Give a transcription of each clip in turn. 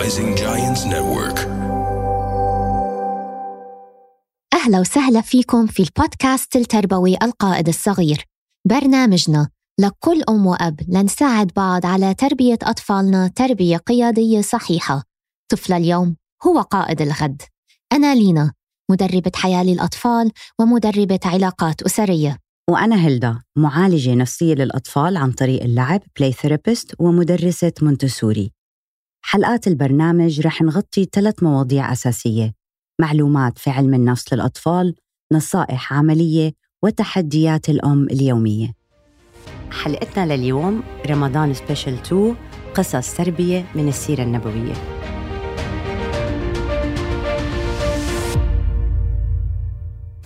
Rising Giants Network. أهلا وسهلا فيكم في البودكاست التربوي القائد الصغير. برنامجنا لكل أم وأب لنساعد بعض على تربية أطفالنا تربية قيادية صحيحة. طفل اليوم هو قائد الغد. أنا لينا مدربة حياة للأطفال ومدربة علاقات أسرية. وأنا هيلدا معالجة نفسية للأطفال عن طريق اللعب play therapist ومدرسة مونتسوري. حلقات البرنامج رح نغطي ثلاث مواضيع أساسية. معلومات في علم النفس للأطفال نصائح عملية وتحديات الأم اليومية. حلقتنا لليوم رمضان سبيشال 2 قصص تربية من السيرة النبوية.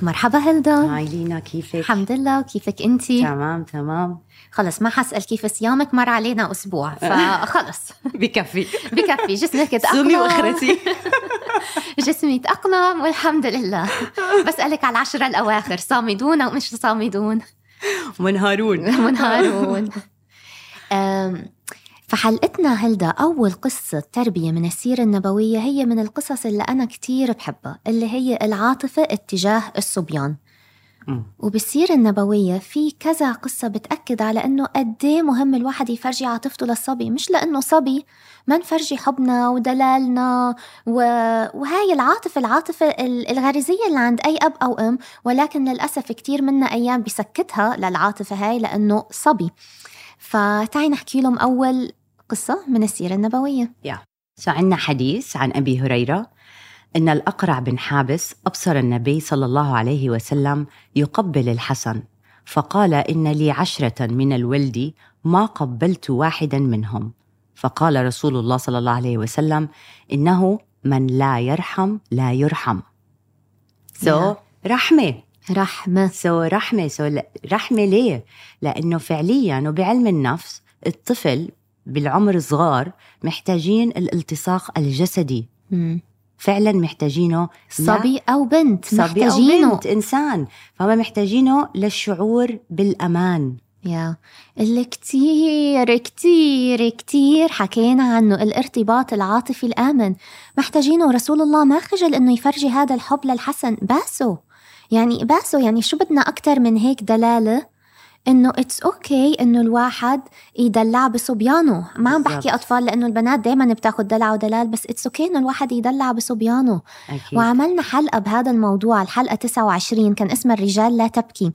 مرحبا هلدا. هاي لينا كيفك؟ الحمد لله. كيفك انتي؟ تمام تمام. خلص ما حسأل كيف صيامك مر علينا أسبوع فخلص. بكفي. بكفي. جسمك تأقلم. صومي وأخرتي. جسمي تأقلم والحمد لله. بسألك على العشرة الأواخر صامدون أو مش صامدون؟ منهارون. منهارون. فحلقتنا هلدا أول قصة تربية من السيرة النبوية هي من القصص اللي أنا كتير بحبها اللي هي العاطفة اتجاه الصبيان. وبالسيرة النبوية في كذا قصة بتأكد على أنه قد إيه مهم الواحد يفرجي عاطفته للصبي مش لأنه صبي ما نفرجي حبنا ودلالنا و... وهاي العاطفة العاطفة ال- الغريزية اللي عند أي أب أو أم ولكن للأسف كتير منا أيام بسكتها للعاطفة هاي لأنه صبي فتعي نحكي لهم أول قصة من السيرة النبوية. سو عندنا حديث عن أبي هريرة إن الأقرع بن حابس أبصر النبي صلى الله عليه وسلم يقبل الحسن فقال إن لي عشرة من الولد ما قبلت واحدا منهم. فقال رسول الله صلى الله عليه وسلم إنه من لا يرحم لا يرحم. so yeah. رحمة. رحمة. so رحمة. so ل- رحمة ليه؟ لأنه فعليا وبعلم النفس الطفل بالعمر الصغار محتاجين الالتصاق الجسدي. مم. فعلا محتاجينه صبي أو بنت صبي محتاجينه. بنت إنسان. فهم محتاجينه للشعور بالأمان. يا. اللي كتير كتير كتير حكينا عنه الارتباط العاطفي الآمن. محتاجينه ورسول الله ما خجل إنه يفرجي هذا الحب للحسن. باسه يعني باسه يعني شو بدنا أكتر من هيك دلالة؟ إنه it's okay إنه الواحد يدلع بصبيانه. ما عم بحكي بالضبط. أطفال لأنه البنات دايما بتاخد دلع ودلال بس it's okay إنه الواحد يدلع بصبيانه. أكيد. وعملنا حلقة بهذا الموضوع الحلقة 29 كان اسمها الرجال لا تبكي.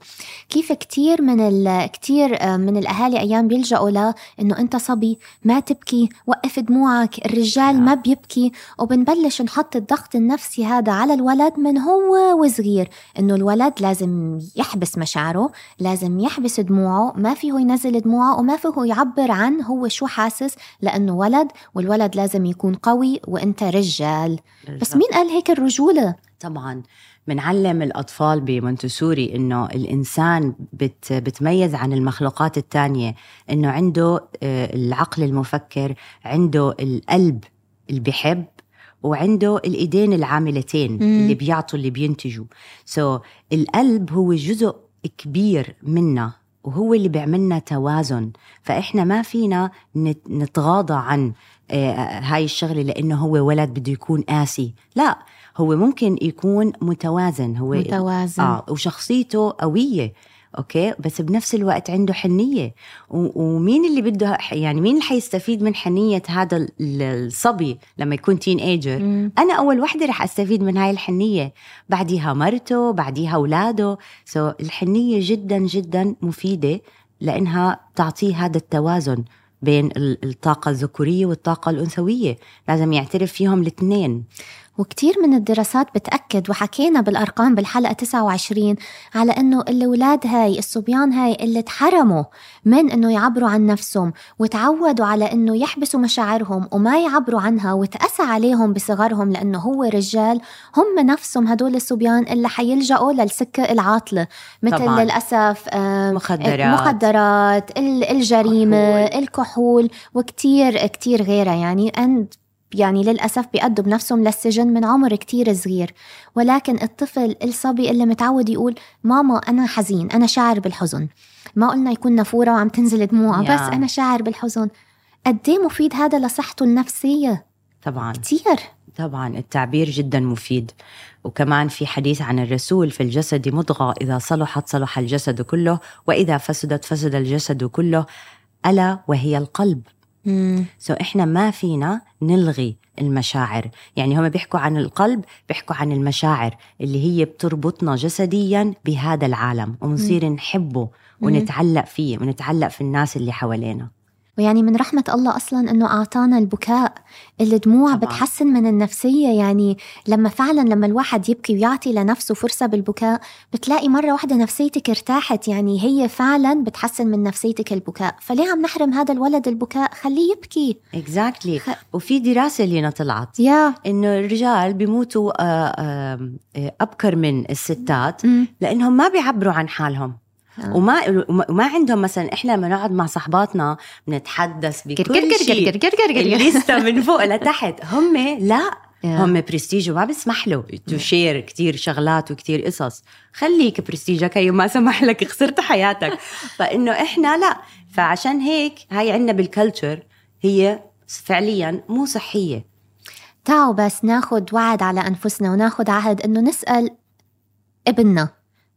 كيف كتير من ال كتير آه، من الأهالي أيام بيلجأوا ل إنه أنت صبي ما تبكي وقف دموعك الرجال نعم. ما بيبكي وبنبلش نحط الضغط النفسي هذا على الولد من هو وصغير. إنه الولد لازم يحبس مشاعره لازم يحبس دموعه ما فيه ينزل دموعه وما فيه يعبر عن هو شو حاسس لأنه ولد والولد لازم يكون قوي وأنت رجال بس. مين قال هيك الرجولة؟ طبعا بنعلم الأطفال بمونتسوري إنه الإنسان بت بتميز عن المخلوقات التانية إنه عنده آه، العقل المفكر عنده القلب اللي بيحب وعنده الإيدين العاملتين مم. اللي بيعطوا اللي بينتجوا so, القلب هو جزء كبير منا وهو اللي بيعملنا توازن. فإحنا ما فينا نت- نتغاضى عن آه، هاي الشغلة لأنه هو ولد بده يكون قاسي. لا هو ممكن يكون متوازن. هو متوازن. آه وشخصيته قوية. okay؟ بس بنفس الوقت عنده حنية. ومين اللي بده يعني مين اللي حيستفيد من حنية هذا ال- الصبي لما يكون teenager مم. أنا أول وحدة رح أستفيد من هاي الحنية. بعديها مرته بعديها أولاده. سو الحنية جدا جدا مفيدة لإنها تعطيه هذا التوازن بين ال- الطاقة الذكورية والطاقة الأنثوية. لازم يعترف فيهم الاثنين. وكتير من الدراسات بتأكد وحكينا بالأرقام بالحلقة 29 على أنه الأولاد هاي الصبيان هاي اللي تحرموا من أنه يعبروا عن نفسهم وتعودوا على أنه يحبسوا مشاعرهم وما يعبروا عنها وتأسى عليهم بصغرهم لأنه هو رجال هم نفسهم هدول الصبيان اللي حيلجأوا للسكة العاطلة مثل طبعاً. للأسف آه، مخدرات. المخدرات ال- الجريمة كحول. الكحول وكتير كتير غيرها يعني and يعني للأسف بيأدوا بنفسهم للسجن من عمر كتير صغير. ولكن الطفل الصبي اللي متعود يقول ماما أنا حزين أنا شاعر بالحزن. ما قلنا يكون نافورة وعم تنزل دموعه يا. بس أنا شاعر بالحزن. قد إيه مفيد هذا لصحته النفسية؟ طبعا. كتير. طبعا. التعبير جدا مفيد. وكمان في حديث عن الرسول في الجسد مضغة إذا صلحت صلح الجسد كله وإذا فسدت فسد الجسد كله ألا وهي القلب. مم. سو إحنا ما فينا نلغي المشاعر. يعني هم بيحكوا عن القلب بيحكوا عن المشاعر اللي هي بتربطنا جسديا بهذا العالم. ونصير نحبه ونتعلق فيه ونتعلق في الناس اللي حوالينا. ويعني من رحمة الله أصلا أنه أعطانا البكاء الدموع طبعاً. بتحسن من النفسية. يعني لما فعلا لما الواحد يبكي ويعطي لنفسه فرصة بالبكاء بتلاقي مرة واحدة نفسيتك ارتاحت. يعني هي فعلا بتحسن من نفسيتك البكاء. فليه عم نحرم هذا الولد البكاء؟ خليه يبكي. اكزاكتلي خ- وفي دراسة اللي طلعت يا. إنه الرجال بيموتوا آه، آه، أبكر من الستات مم. لأنهم ما بيعبروا عن حالهم. وما وما- وما عندهم مثلا إحنا لما نقعد مع صحباتنا بنتحدث بكل شيء الليسته من فوق لتحت. هم لا yeah. هم برستيج وما بسمح له. to share كثير شغلات وكثير قصص. خليك برستيجك هي ما سمح لك خسرت حياتك. فإنه إحنا لا. فعشان هيك هاي عندنا بال culture هي فعليا مو صحية. تعوا بس ناخد وعد على أنفسنا وناخد عهد إنه نسأل ابننا.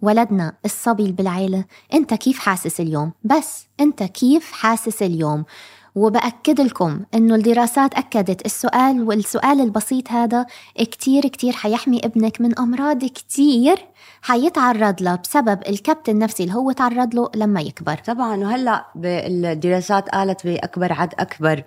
ولدنا الصبي بالعيلة. أنت كيف حاسس اليوم؟ بس أنت كيف حاسس اليوم؟ وبأكد لكم إنه الدراسات أكدت السؤال والسؤال البسيط هذا كتير كتير حيحمي ابنك من أمراض كتير حيتعرض لها بسبب الكبت النفسي اللي هو تعرض له لما يكبر. طبعا وهلأ الدراسات قالت بأكبر عد أكبر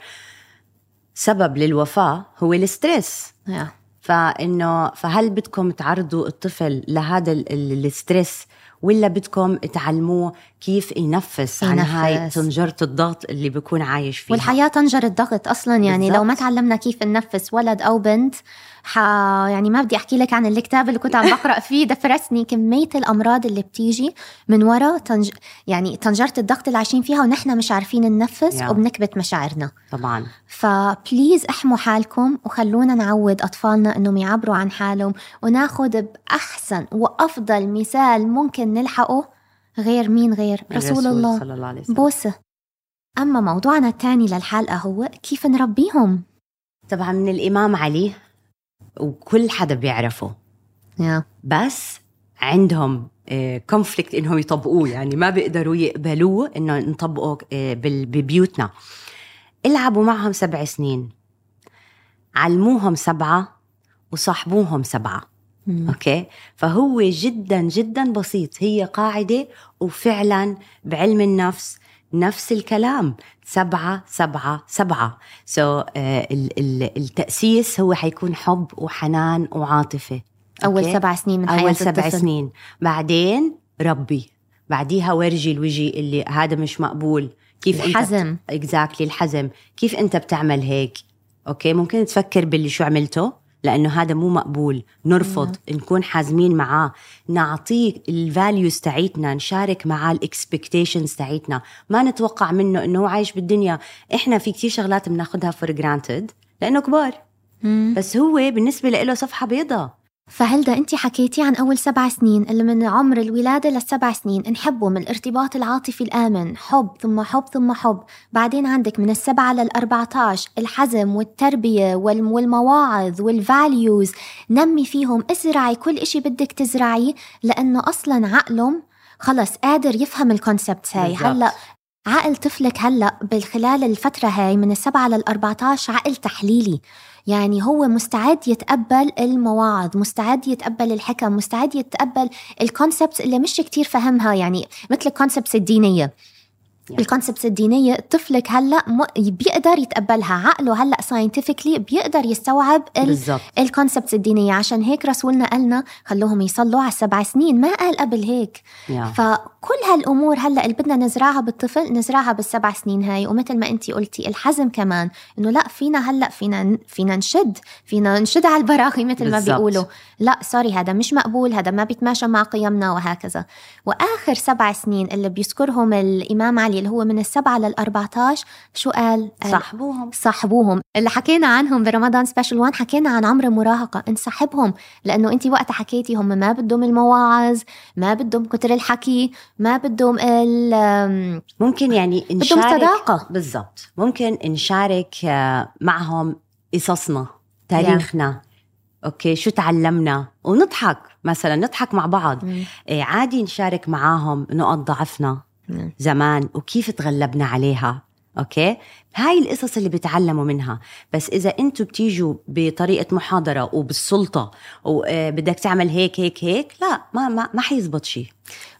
سبب للوفاة هو الستريس. يا. فإنه فهل بدكم تعرضوا الطفل لهذا ال- ال- ال stress ولا بدكم تعلموه كيف ينفس, عن ينفس. هاي طنجرة الضغط اللي بيكون عايش فيها والحياة طنجرة ضغط أصلا يعني لو ما بالضبط. تعلمنا كيف ننفس ولد أو بنت ح... يعني ما بدي أحكي لك عن الكتاب اللي كنت عم بقرأ فيه دفرسني كمية الأمراض اللي بتيجي من وراء تنج... يعني طنجرة الضغط اللي عايشين فيها ونحن مش عارفين ننفس yeah. وبنكبت مشاعرنا. طبعا. ف please احموا حالكم وخلونا نعود أطفالنا إنهم يعبروا عن حالهم وناخد بأحسن وأفضل مثال ممكن نلحقه غير مين؟ غير رسول الله. صلى الله عليه وسلم. بوسة. أما موضوعنا الثاني للحلقة هو كيف نربيهم؟ طبعا من الإمام علي وكل حدا بيعرفه. يا. بس عندهم كونفليكت إنهم يطبقوه يعني ما بيقدروا يقبلوه إنه نطبقه آه، ببيوتنا. إلعبوا معهم سبع سنين. علموهم سبعة وصاحبوهم سبعة. okay؟ فهو جدا جدا بسيط. هي قاعدة وفعلا بعلم النفس نفس الكلام. سبعة سبعة سبعة. so, التأسيس هو حيكون حب وحنان وعاطفة. أول okay؟ سبع سنين من حياة أول سبع الطفل. سنين. بعدين ربي. بعديها ورجي الوجه اللي هذا مش مقبول. كيف الحزم. exactly الحزم. كيف أنت بتعمل هيك؟ okay؟ ممكن تفكر باللي شو عملته؟ لأنه هذا مو مقبول. نرفض نكون حازمين معاه. نعطيه ال values تاعيتنا نشارك معاه ال expectations تاعيتنا. ما نتوقع منه إنه هو عايش بالدنيا. إحنا في كتير شغلات بناخدها for granted لأنه كبار. مم. بس هو بالنسبة له صفحة بيضة فهلدا أنت حكيتي عن أول سبع سنين؟ اللي من عمر الولادة للسبع سنين. نحبه من الارتباط العاطفي الآمن. حب ثم حب ثم حب. بعدين عندك من للأربعة عشر الحزم والتربية والم- والمواعظ وال values نمي فيهم. ازرعي كل إشي بدك تزرعيه. لأنه أصلا عقلهم خلص قادر يفهم ال concept هاي. هلأ عقل طفلك هلأ بالخلال الفترة هاي من للأربعة عشر عقل تحليلي. يعني هو مستعد يتقبل المواعظ مستعد يتقبل الحكم مستعد يتقبل ال concepts اللي مش كتير فهمها يعني مثل ال concepts الدينية. ال concepts الدينية طفلك هلأ بيقدر يتقبلها. عقله هلأ scientifically بيقدر يستوعب ال concepts الدينية. عشان هيك رسولنا قالنا خلوهم يصلوا على السبع سنين. ما قال قبل هيك. yeah. فكل هالأمور هلأ اللي بدنا نزرعها بالطفل نزرعها بالسبع سنين هاي. ومثل ما انت قلتي الحزم كمان. إنه لأ فينا هلأ فينا فينا نشد. فينا نشد على البراغي مثل ما. بيقولوا. لأ sorry هذا مش مقبول. هذا ما بيتماشى مع قيمنا وهكذا. وآخر سبع سنين اللي بيذكرهم الإمام علي اللي هو من السبعة لل14 شو قال؟ صاحبوهم. صاحبوهم. اللي حكينا عنهم برمضان سبيشال 1 حكينا عن عمر المراهقة انصاحبهم لأنه أنت وقتها حكيتي هم ما بدهم المواعظ ما بدهم كتر الحكي ما بدهم ال ممكن يعني بدهم نشارك صداقة. بالضبط. ممكن نشارك آه، معهم قصصنا تاريخنا. okay شو تعلمنا؟ ونضحك مثلا نضحك مع بعض. مم. إيه عادي نشارك معاهم نقط ضعفنا. زمان وكيف تغلبنا عليها okay؟ هاي القصص اللي بيتعلموا منها. بس إذا أنتم بتيجوا بطريقة محاضرة وبالسلطة وبدك تعمل هيك هيك هيك لا ما ما ما حيزبط شيء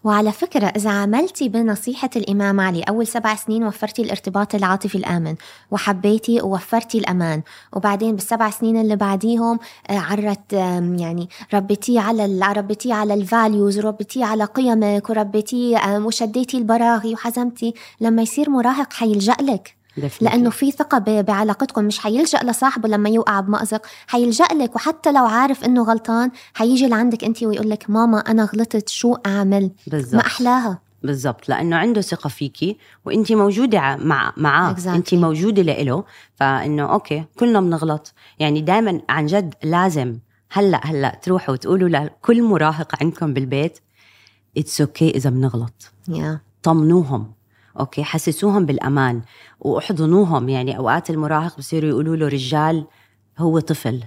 وعلى فكرة إذا عملتي بنصيحة الإمام علي أول سبع سنين وفرتي الارتباط العاطفي الآمن وحبيتي ووفرتي الأمان. وبعدين بالسبع سنين اللي بعديهم آه، عرت يعني ربيتيه على ربيتيه على الفاليوز وربيتيه على قيمك وربيتيه وشديتي البراغي وحزمتي. لما يصير مراهق حيلجأ لك. لأنه في ثقة بعلاقتكم مش حيلجأ لصاحبه لما يوقع بمأزق حيلجأ لك وحتى لو عارف إنه غلطان حيجي لعندك انت ويقول لك ماما أنا غلطت شو أعمل؟ بالضبط. ما أحلاها. بالضبط. لأنه عنده ثقة فيكي وانت موجودة مع معاه. Exactly. انت موجودة لإله فإنه okay كلنا بنغلط. يعني دائما عن جد لازم هلأ هلأ تروحوا وتقولوا لكل مراهق عندكم بالبيت it's okay إذا بنغلط. yeah طمنوهم. okay حسسوهم بالأمان وأحضنوهم. يعني أوقات المراهق بصيروا يقولوا له رجال هو طفل.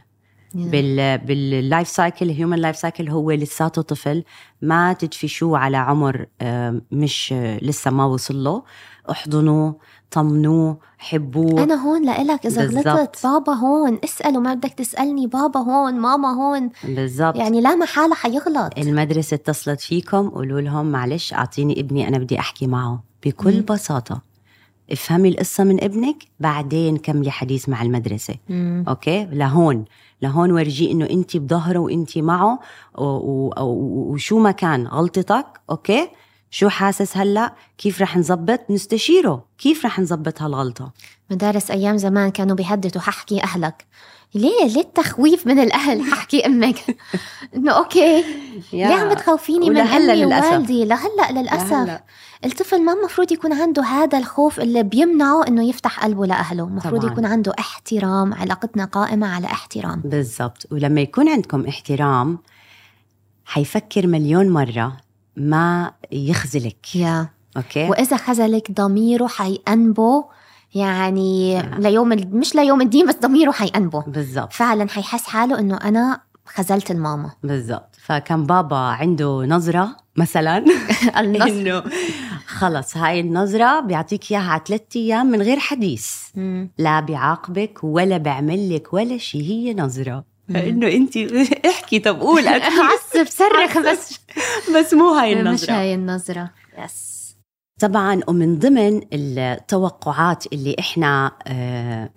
بال بال life cycle human life cycle هو لساته طفل. ما تدفشوه على عمر مش آه، لسه ما وصل له. أحضنوه طمنوه حبوه. أنا هون لإلك إذا. غلطت. بابا هون. اسأله ما بدك تسألني. بابا هون ماما هون. بالضبط. يعني لا محالة حيغلط. المدرسة اتصلت فيكم قولوا لهم معلش أعطيني ابني أنا بدي أحكي معه. بكل مم. بساطة. افهمي القصة من ابنك بعدين كملي حديث مع المدرسة. مم. أوكي؟ لهون لهون ورجيه إنه أنت بظهره وأنت معه و- و- و- وشو ما كان غلطتك أوكي؟ شو حاسس هلأ؟ كيف رح نظبط؟ نستشيره. كيف رح نظبط هالغلطة؟ مدارس أيام زمان كانوا بيهددوا ححكي أهلك. ليه؟ ليه التخويف من الأهل؟ ححكي أمك. إنه أوكي. ليه عم بتخوفيني من أمي. ووالدي؟ لهلأ للأسف. الطفل ما المفروض يكون عنده هذا الخوف اللي بيمنعه إنه يفتح قلبه لأهله. المفروض طبعاً. يكون عنده احترام علاقتنا قائمة على احترام. بالضبط. ولما يكون عندكم احترام حيفكر مليون مرة ما يخذلك. يا. أوكي؟ وإذا خذلك ضميره حيأنبه. يعني يا. ليوم ال- مش ليوم الدين بس ضميره حيأنبه. بالضبط. فعلا حيحس حاله إنه أنا خذلت الماما. بالضبط. فكان بابا عنده نظرة مثلا إنه خلص هاي النظرة بيعطيك إياها على ثلاث أيام من غير حديث. مم. لا بيعاقبك ولا بيعمل لك ولا شيء هي نظرة. إنه أنت احكي طب قول أكيد. عصب صرخ بس. بس مو هاي مش النظرة. هاي النظرة. yes طبعا ومن ضمن التوقعات اللي إحنا آه،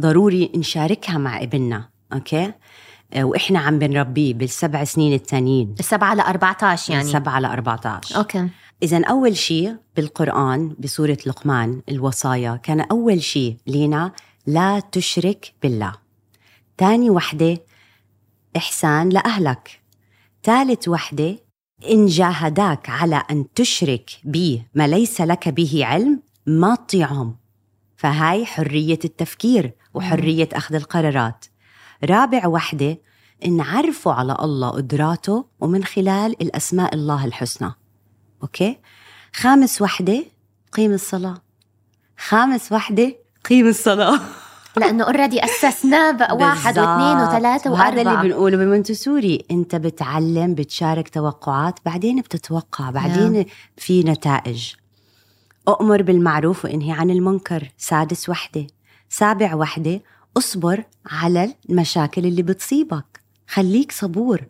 ضروري نشاركها مع ابننا أوكي؟ آه، وإحنا عم بنربيه بالسبع سنين التانيين. السبعة ل 14 يعني. يعني 7 ل 14 أوكي. إذا أول شيء بالقرآن بسورة لقمان الوصايا كان أول شيء لنا لا تشرك بالله. تاني وحدة إحسان لأهلك. ثالث وحدة إن جاهداك على أن تشرك بي ما ليس لك به علم ما تطيعهم فهاي حرية التفكير وحرية أخذ القرارات. رابع وحدة إن عرفه على الله قدراته ومن خلال الأسماء الله الحسنى. أوكي؟ خامس وحدة قيم الصلاة. خامس وحدة قيم الصلاة. لأنه اوريدي اسسناه بقى واحد. واثنين وثلاثة وهذا اللي بنقوله بمونتسوري أنت بتعلم بتشارك توقعات بعدين بتتوقع بعدين في نتائج. أؤمر بالمعروف وإنهي عن المنكر. سادس وحدة. سابع وحدة. أصبر على المشاكل اللي بتصيبك. خليك صبور.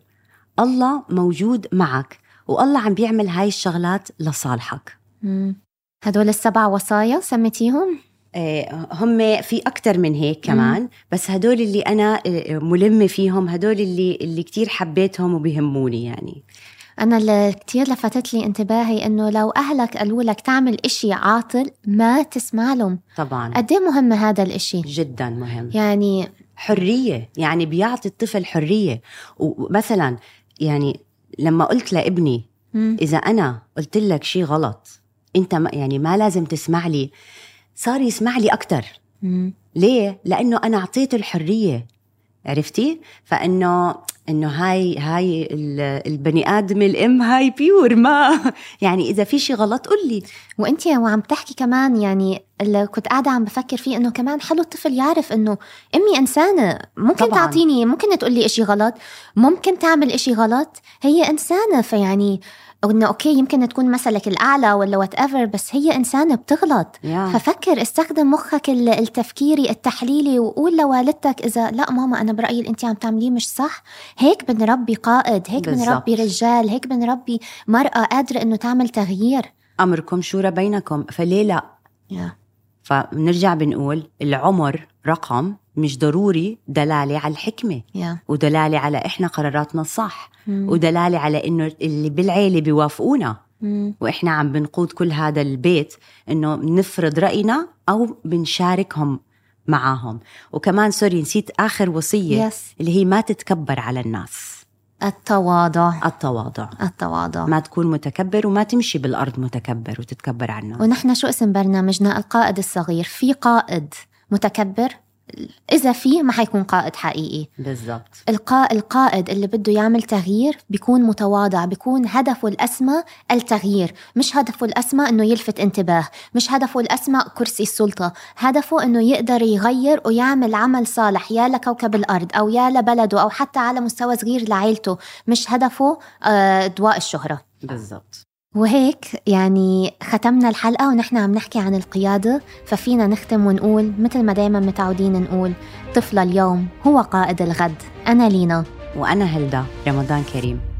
الله موجود معك. والله عم بيعمل هاي الشغلات لصالحك. مم. هدول السبع وصايا سميتيهم؟ آه، هم في أكتر من هيك كمان بس هدول اللي أنا آه، ملمة فيهم هدول اللي اللي كتير حبيتهم وبيهموني يعني. أنا اللي كتير لفتت لي انتباهي إنه لو أهلك قالوا لك تعمل إشي عاطل ما تسمع لهم. طبعا. قد إيه مهم هذا الإشي؟ جدا مهم. يعني حرية يعني بيعطي الطفل حرية. ومثلا يعني لما قلت لابني مم. إذا أنا قلت لك شيء غلط أنت ما يعني ما لازم تسمع لي صار يسمع لي مم. ليه؟ لأنه أنا أعطيته الحرية عرفتي؟ فإنه إنه هاي هاي ال- البني آدم الأم هاي بيور ما يعني إذا في شيء غلط قل لي وأنت وعم تحكي كمان يعني اللي كنت قاعدة عم بفكر فيه إنه كمان حلو الطفل يعرف إنه أمي إنسانة ممكن طبعاً. تعطيني ممكن تقول لي إشي غلط ممكن تعمل إشي غلط هي إنسانة فيعني أو إنه أوكي يمكن تكون مثلك الأعلى ولا whatever بس هي إنسانة بتغلط yeah. ففكر استخدم مخك ال- التفكيري التحليلي وقول لوالدتك إذا لا ماما أنا برأيي اللي أنت عم تعمليه مش صح هيك بنربي قائد هيك بالضبط. بنربي رجال هيك بنربي مرأة قادرة إنه تعمل تغيير أمركم شورى بينكم فليه لا yeah. فبنرجع بنقول العمر رقم مش ضروري دلالة على الحكمة yeah. ودلالة على إحنا قراراتنا الصح مم. ودلالة على إنه اللي بالعيلة بيوافقونا مم. وإحنا عم بنقود كل هذا البيت إنه بنفرض رأينا أو بنشاركهم معاهم وكمان سوري نسيت آخر وصية Yes. اللي هي ما تتكبر على الناس التواضع. التواضع. التواضع. ما تكون متكبر وما تمشي بالأرض متكبر وتتكبر الناس ونحن شو اسم برنامجنا؟ القائد الصغير. في قائد متكبر إذا في ما حيكون قائد حقيقي. بالضبط. القا... القائد اللي بده يعمل تغيير بيكون متواضع بيكون هدفه الأسمى التغيير مش هدفه الأسمى أنه يلفت انتباه مش هدفه الأسمى كرسي السلطة. هدفه أنه يقدر يغير ويعمل عمل صالح يا لكوكب الأرض أو يا لبلده أو حتى على مستوى صغير لعيلته مش هدفه آه، دواء الشهرة. بالضبط. وهيك يعني ختمنا الحلقة ونحن عم نحكي عن القيادة ففينا نختم ونقول مثل ما دايما متعودين نقول طفل اليوم هو قائد الغد. أنا لينا. وأنا هلدا رمضان كريم.